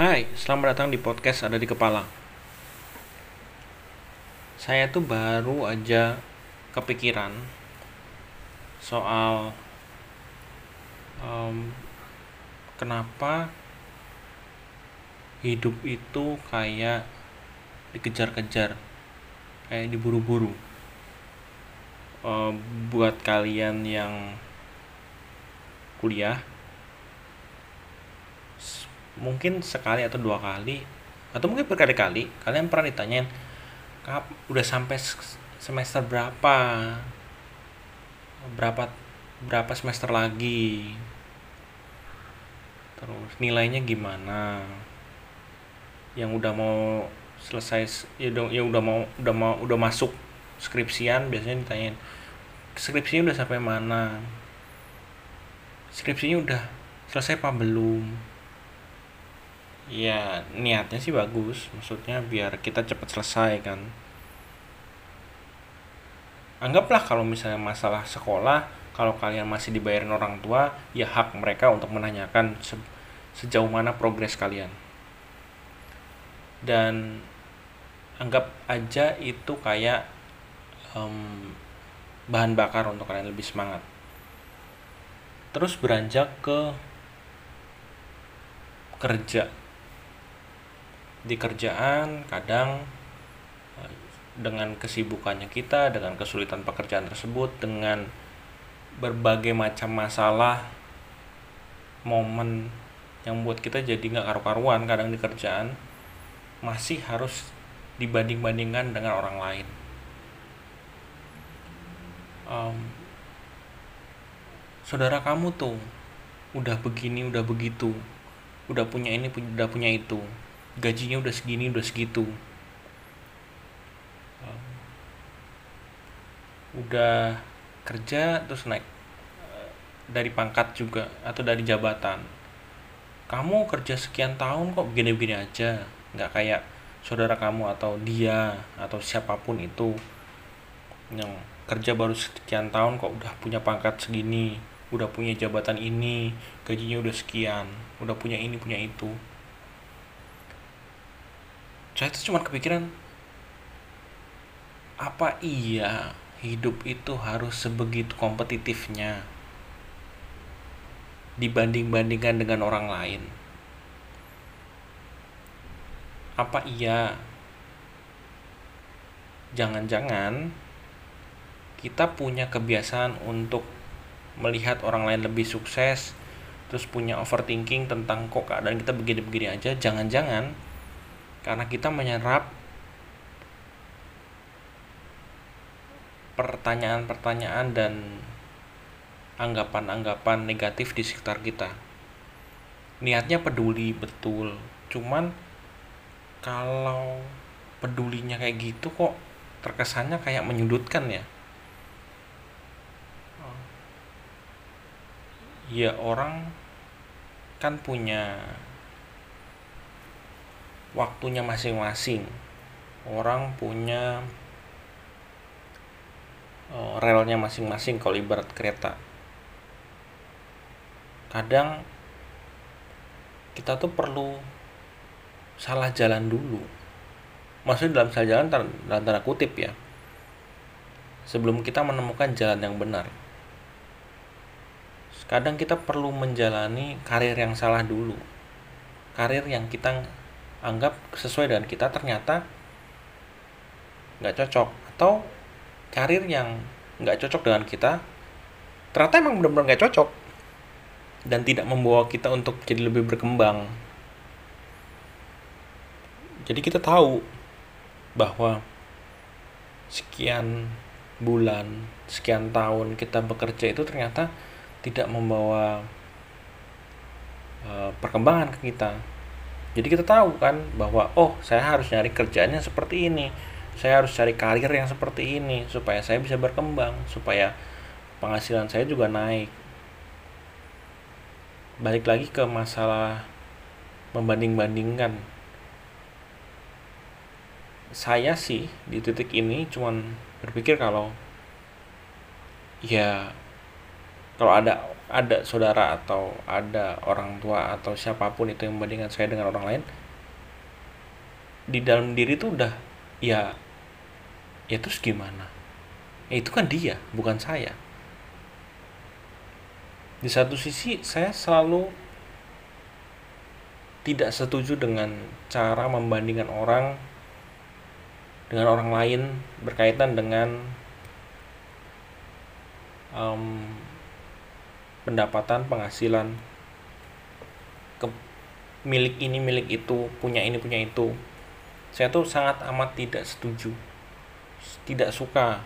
Hai, selamat datang di podcast Ada di Kepala. Saya tuh baru aja kepikiran soal um, kenapa hidup itu kayak dikejar-kejar, kayak diburu-buru. Um, buat kalian yang kuliah, mungkin sekali atau dua kali atau mungkin berkali-kali kalian pernah ditanyain kap udah sampai semester berapa? Berapa berapa semester lagi? Terus nilainya gimana? Yang udah mau selesai ya udah ya udah mau udah mau udah masuk skripsian biasanya ditanyain skripsinya udah sampai mana? Skripsinya udah selesai apa belum ya niatnya sih bagus. Maksudnya biar kita cepat selesai kan. Anggaplah kalau misalnya masalah sekolah kalau kalian masih dibayarin orang tua ya hak mereka untuk menanyakan se sejauh mana progres kalian. Dan anggap aja itu kayak um, bahan bakar untuk kalian lebih semangat. Terus beranjak ke kerja di kerjaan kadang eh, dengan kesibukannya kita, dengan kesulitan pekerjaan tersebut, dengan berbagai macam masalah, momen yang membuat kita jadi nggak karu-karuan kadang di kerjaan, masih harus dibanding-bandingkan dengan orang lain. Um, saudara kamu tuh udah begini, udah begitu, udah punya ini, udah punya itu gajinya udah segini udah segitu. Udah kerja terus naik uh, dari pangkat juga atau dari jabatan. Kamu kerja sekian tahun kok begini-begini aja nggak kayak saudara kamu atau dia atau siapa pun itu yang kerja baru sekian tahun kok udah punya pangkat segini udah punya jabatan ini gajinya udah sekian udah punya ini punya itu saya tuh cuma kepikiran apa iya hidup itu harus sebegitu kompetitifnya dibanding-bandingkan dengan orang lain? Apa iya? Jangan-jangan kita punya kebiasaan untuk melihat orang lain lebih sukses terus punya overthinking tentang kok keadaan kita begini-begini aja. Jangan-jangan karena kita menyerap pertanyaan-pertanyaan dan anggapan-anggapan negatif di sekitar kita. Niatnya peduli betul, cuman kalau pedulinya kayak gitu kok terkesannya kayak menyudutkan ya. Ya orang kan punya waktunya masing-masing. Orang punya uh, relnya masing-masing kalau ibarat kereta. Kadang kita tuh perlu salah jalan dulu. Maksudnya dalam salah jalan dalam tanda kutip ya. Sebelum kita menemukan jalan yang benar. Kadang kita perlu menjalani karir yang salah dulu. Karir yang kita anggap sesuai dengan kita ternyata nggak cocok. Atau karir yang nggak cocok dengan kita ternyata emang benar-benar nggak cocok. Dan tidak membawa kita untuk jadi lebih berkembang. Jadi kita tahu bahwa sekian bulan sekian tahun kita bekerja itu ternyata tidak membawa uh, perkembangan ke kita jadi kita tahu kan bahwa oh saya harus nyari kerjaannya seperti ini. Saya harus cari karir yang seperti ini supaya saya bisa berkembang supaya penghasilan saya juga naik. Balik lagi ke masalah membanding-bandingkan. Saya sih di titik ini cuman berpikir kalau ya kalau ada ada saudara atau ada orang tua atau siapa pun itu yang membandingkan saya dengan orang lain di dalam diri itu udah ya ya terus gimana? Ya, itu kan dia bukan saya. Di satu sisi saya selalu tidak setuju dengan cara membandingkan orang dengan orang lain berkaitan dengan um, pendapatan penghasilan. Ke milik ini milik itu punya ini punya itu. Saya tuh sangat amat tidak setuju tidak suka.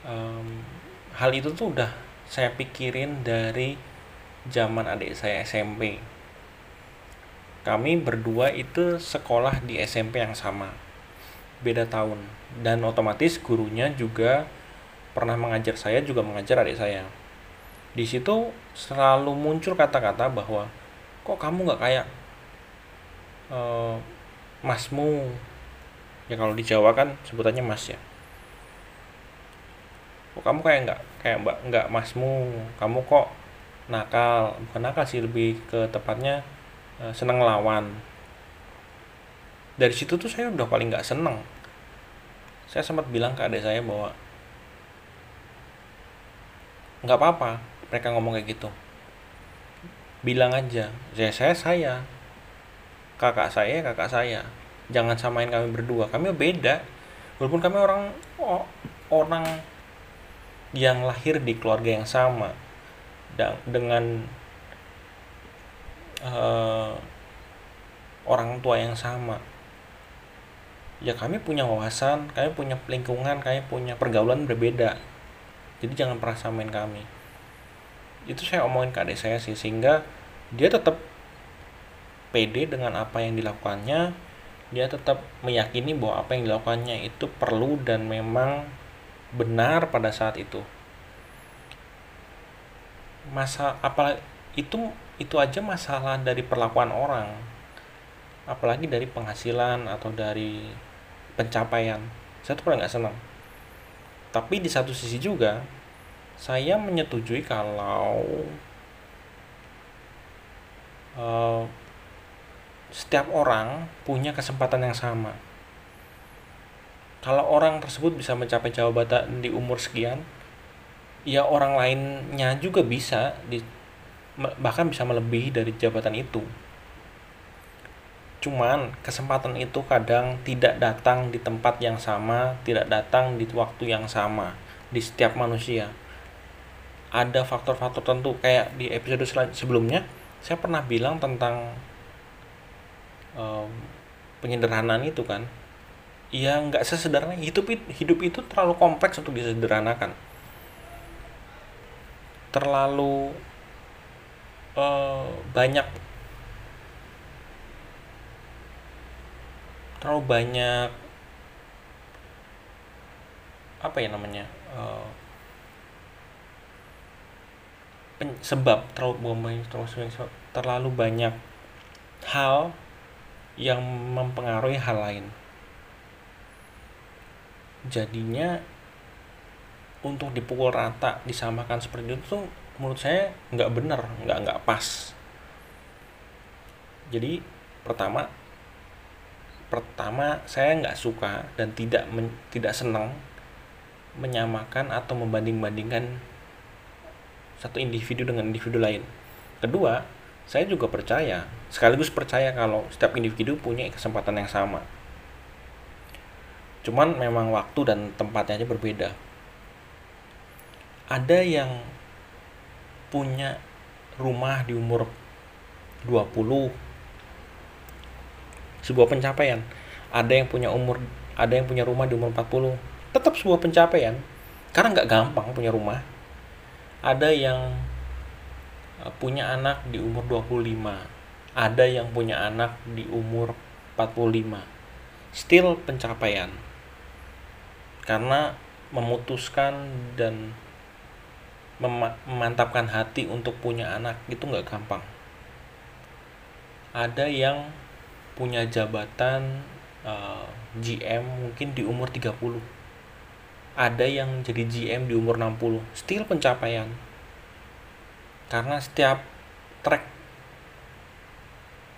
Um, hal itu tuh udah saya pikirin dari zaman adik saya SMP kami berdua itu sekolah di SMP yang sama beda tahun. Dan otomatis gurunya juga pernah mengajar saya juga mengajar adik saya di situ selalu muncul kata-kata bahwa kok kamu nggak kayak uh, masmu? Ya kalau di Jawa kan sebutannya mas ya. Kok kamu kayak nggak kayak mbak nggak masmu? Kamu kok nakal? Bukan nakal sih lebih ke tepatnya uh, seneng lawan dari situ tuh saya udah paling nggak seneng. Saya sempat bilang ke adik saya bahwa nggak apa-apa mereka ngomong kayak gitu. Bilang aja ya saya saya. Kakak saya kakak saya. Jangan samain kami berdua. Kami beda. Walaupun kami orang orang yang lahir di keluarga yang sama. Dan dengan uh, orang tua yang sama. Ya kami punya wawasan kami punya lingkungan kami punya pergaulan berbeda. Jadi jangan pernah samain kami itu saya omongin ke adik saya sih sehingga dia tetap pede dengan apa yang dilakukannya. Dia tetap meyakini bahwa apa yang dilakukannya itu perlu dan memang benar pada saat itu. Masa apa itu itu aja masalah dari perlakuan orang. Apalagi dari penghasilan atau dari pencapaian. Saya tuh paling nggak senang. Tapi di satu sisi juga saya menyetujui kalau uh, setiap orang punya kesempatan yang sama. Kalau orang tersebut bisa mencapai jabatan di umur sekian, ya orang lainnya juga bisa di bahkan bisa melebihi dari jabatan itu. Cuman kesempatan itu kadang tidak datang di tempat yang sama, tidak datang di waktu yang sama di setiap manusia. Ada faktor-faktor tertentu kayak di episode sebelumnya saya pernah bilang tentang um, penyederhanaan itu kan. Ya nggak sesederhana hidup hidup itu terlalu kompleks untuk disederhanakan. Terlalu uh, banyak terlalu banyak apa ya namanya uh, sebab terlalu terlalu banyak hal yang mempengaruhi hal lain. Jadinya untuk dipukul rata disamakan seperti itu tuh menurut saya nggak benar nggak nggak pas. Jadi pertama pertama saya nggak suka dan tidak men, tidak senang menyamakan atau membanding-bandingkan satu individu dengan individu lain. Kedua, saya juga percaya, sekaligus percaya kalau setiap individu punya kesempatan yang sama. Cuman memang waktu dan tempatnya aja berbeda. Ada yang punya rumah di umur 20, sebuah pencapaian ada yang punya umur ada yang punya rumah di umur 40 tetap sebuah pencapaian karena nggak gampang punya rumah ada yang punya anak di umur 25 ada yang punya anak di umur 45 still pencapaian. Karena memutuskan dan memantapkan hati untuk punya anak itu nggak gampang. Ada yang punya jabatan uh, eh, GM mungkin di umur 30 ada yang jadi GM di umur 60 still pencapaian. Karena setiap track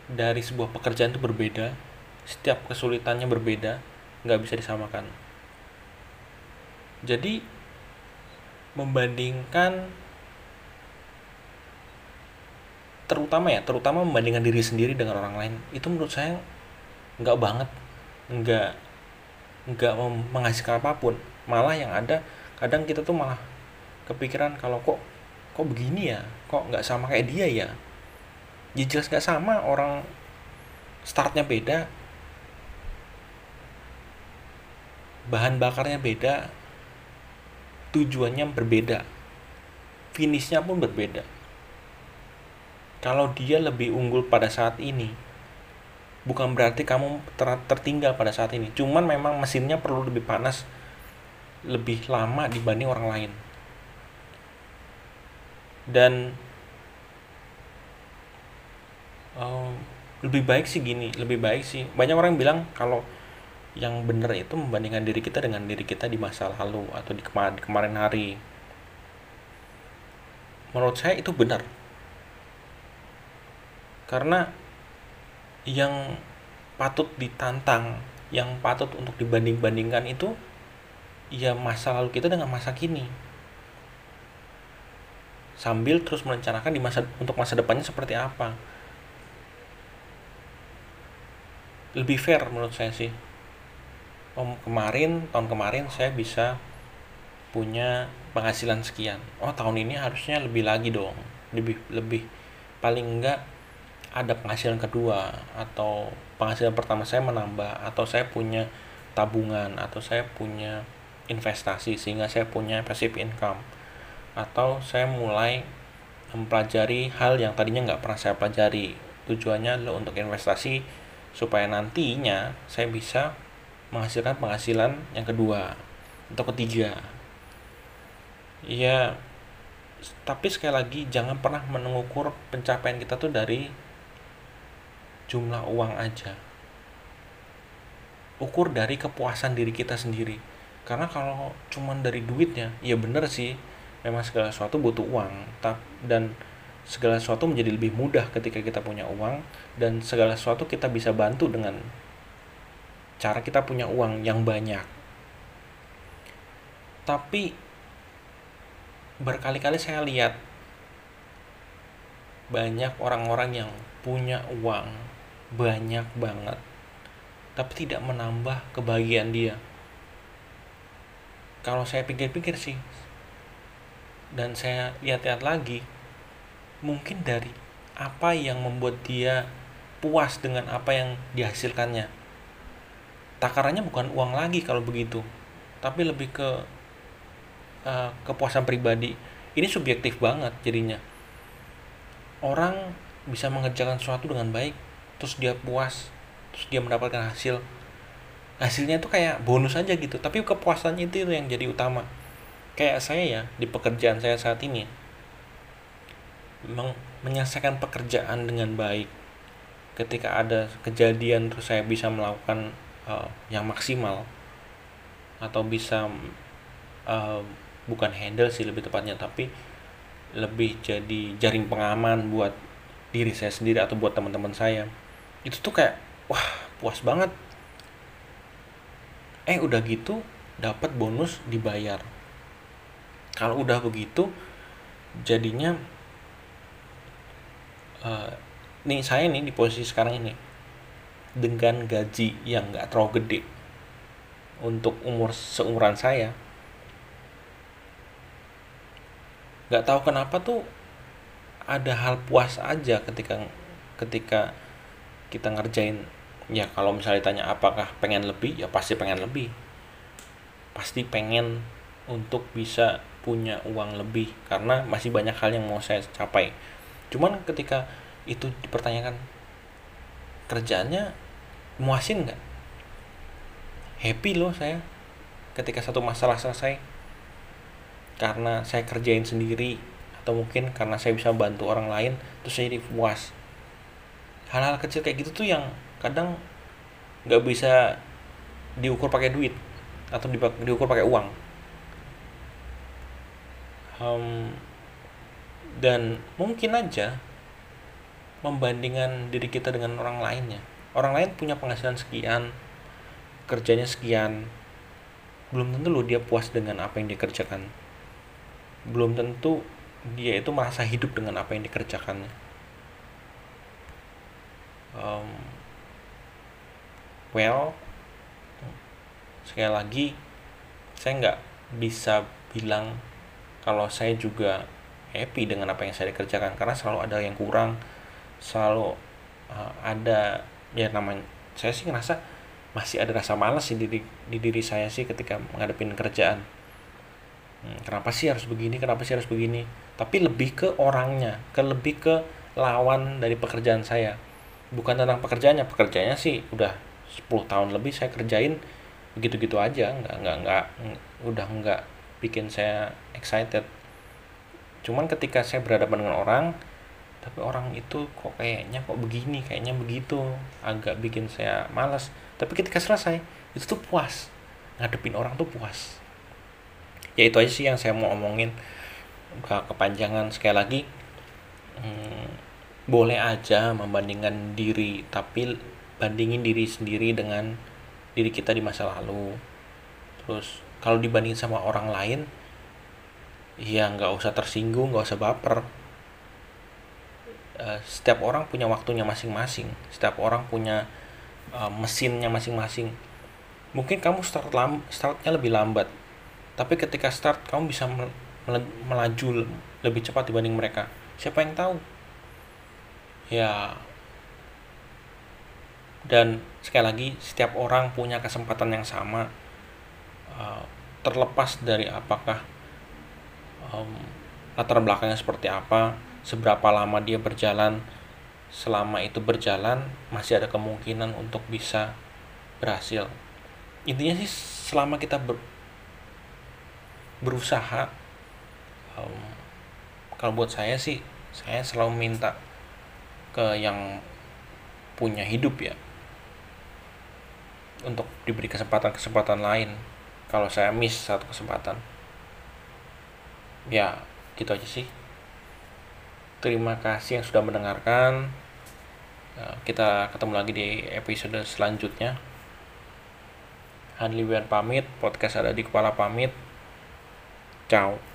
dari sebuah pekerjaan itu berbeda setiap kesulitannya berbeda nggak bisa disamakan. Jadi membandingkan terutama ya terutama membandingkan diri sendiri dengan orang lain itu menurut saya nggak banget nggak nggak menghasilkan apa pun malah yang ada kadang kita tuh malah kepikiran kalau kok kok begini ya? Kok nggak sama kayak dia ya? Ya jelas nggak sama orang startnya beda. Bahan bakarnya beda. Tujuannya berbeda. Finishnya pun berbeda. Kalau dia lebih unggul pada saat ini bukan berarti kamu ter tertinggal pada saat ini. Cuman memang mesinnya perlu lebih panas lebih lama dibanding orang lain. Dan um, lebih baik sih gini lebih baik sih. Banyak orang bilang kalau yang benar itu membandingkan diri kita dengan diri kita di masa lalu atau di kemarin kemarin hari. Menurut saya itu benar. Karena yang patut ditantang yang patut untuk dibanding-bandingkan itu ya masa lalu kita dengan masa kini. Sambil terus merencanakan di masa untuk masa depannya seperti apa. Lebih fair menurut saya sih. Om kemarin tahun kemarin saya bisa punya penghasilan sekian. Oh tahun ini harusnya lebih lagi dong. Lebih lebih. Paling enggak ada penghasilan kedua atau penghasilan pertama saya menambah atau saya punya tabungan atau saya punya investasi sehingga saya punya passive income. Atau saya mulai mempelajari hal yang tadinya nggak pernah saya pelajari. Tujuannya adalah untuk investasi supaya nantinya saya bisa menghasilkan penghasilan yang kedua atau ketiga. Ya tapi sekali lagi jangan pernah mengukur pencapaian kita tuh dari jumlah uang aja. Ukur dari kepuasan diri kita sendiri karena kalau cuman dari duitnya ya bener sih memang segala sesuatu butuh uang dan segala sesuatu menjadi lebih mudah ketika kita punya uang dan segala sesuatu kita bisa bantu dengan cara kita punya uang yang banyak. Tapi berkali-kali saya lihat banyak orang-orang yang punya uang banyak banget tapi tidak menambah kebahagiaan dia. Kalau saya pikir-pikir sih dan saya lihat-lihat lagi mungkin dari apa yang membuat dia puas dengan apa yang dihasilkannya. Takarannya bukan uang lagi kalau begitu tapi lebih ke uh, kepuasan pribadi. Ini subjektif banget jadinya. Orang bisa mengerjakan sesuatu dengan baik terus dia puas terus dia mendapatkan hasil hasilnya itu kayak bonus aja gitu. Tapi kepuasannya itu yang jadi utama. Kayak saya ya di pekerjaan saya saat ini menyelesaikan pekerjaan dengan baik. Ketika ada kejadian terus saya bisa melakukan uh, yang maksimal atau bisa uh, bukan handle sih lebih tepatnya tapi lebih jadi jaring pengaman buat diri saya sendiri atau buat teman-teman saya. Itu tuh kayak wah puas banget eh udah gitu dapat bonus dibayar. Kalau udah begitu jadinya uh, nih saya nih di posisi sekarang ini dengan gaji yang nggak terlalu gede untuk umur seumuran saya nggak tahu kenapa tuh ada hal puas aja ketika ketika kita ngerjain ya kalau misalnya ditanya apakah pengen lebih ya pasti pengen lebih. Pasti pengen untuk bisa punya uang lebih karena masih banyak hal yang mau saya capai. Cuman ketika itu dipertanyakan kerjaannya muasin nggak? Happy loh saya ketika satu masalah selesai. Karena saya kerjain sendiri atau mungkin karena saya bisa bantu orang lain terus saya jadi puas. Hal-hal kecil kayak gitu tuh yang kadang nggak bisa diukur pakai duit atau diukur pakai uang. Um, dan mungkin aja membandingkan diri kita dengan orang lainnya. Orang lain punya penghasilan sekian kerjanya sekian belum tentu loh dia puas dengan apa yang dikerjakan. Belum tentu dia itu merasa hidup dengan apa yang dikerjakannya. Um, well. Sekali lagi saya nggak bisa bilang kalau saya juga happy dengan apa yang saya kerjakan karena selalu ada yang kurang selalu uh, ada ya namanya saya sih ngerasa masih ada rasa malas di, di diri saya sih ketika menghadapi kerjaan. Hmm, kenapa sih harus begini kenapa sih harus begini? Tapi lebih ke orangnya ke lebih ke lawan dari pekerjaan saya. Bukan tentang pekerjaannya pekerjaannya sih udah 10 tahun lebih saya kerjain begitu-gitu aja. Nggak nggak nggak udah nggak bikin saya excited. Cuman ketika saya berhadapan dengan orang tapi orang itu kok kayaknya kok begini kayaknya begitu agak bikin saya malas. Tapi ketika selesai itu tuh puas. Ngadepin orang tuh puas. Ya itu aja sih yang saya mau omongin. Gak kepanjangan. Sekali lagi hmm, boleh aja membandingkan diri tapi bandingin diri sendiri dengan diri kita di masa lalu. Terus kalau dibanding sama orang lain ya nggak usah tersinggung nggak usah baper. Uh, setiap orang punya waktunya masing-masing. Setiap orang punya uh, mesinnya masing-masing. Mungkin kamu start lam startnya lebih lambat tapi ketika start kamu bisa melaju lebih cepat dibanding mereka. Siapa yang tahu? Ya dan sekali lagi setiap orang punya kesempatan yang sama uh, terlepas dari apakah um, latar belakangnya seperti apa seberapa lama dia berjalan selama itu berjalan masih ada kemungkinan untuk bisa berhasil. Intinya sih selama kita ber, berusaha um, kalau buat saya sih saya selalu minta ke yang punya hidup ya untuk diberi kesempatan-kesempatan lain. Kalau saya miss satu kesempatan ya gitu aja sih. Terima kasih yang sudah mendengarkan. Ya, kita ketemu lagi di episode selanjutnya. Hanli Wian pamit podcast ada di kepala pamit. Ciao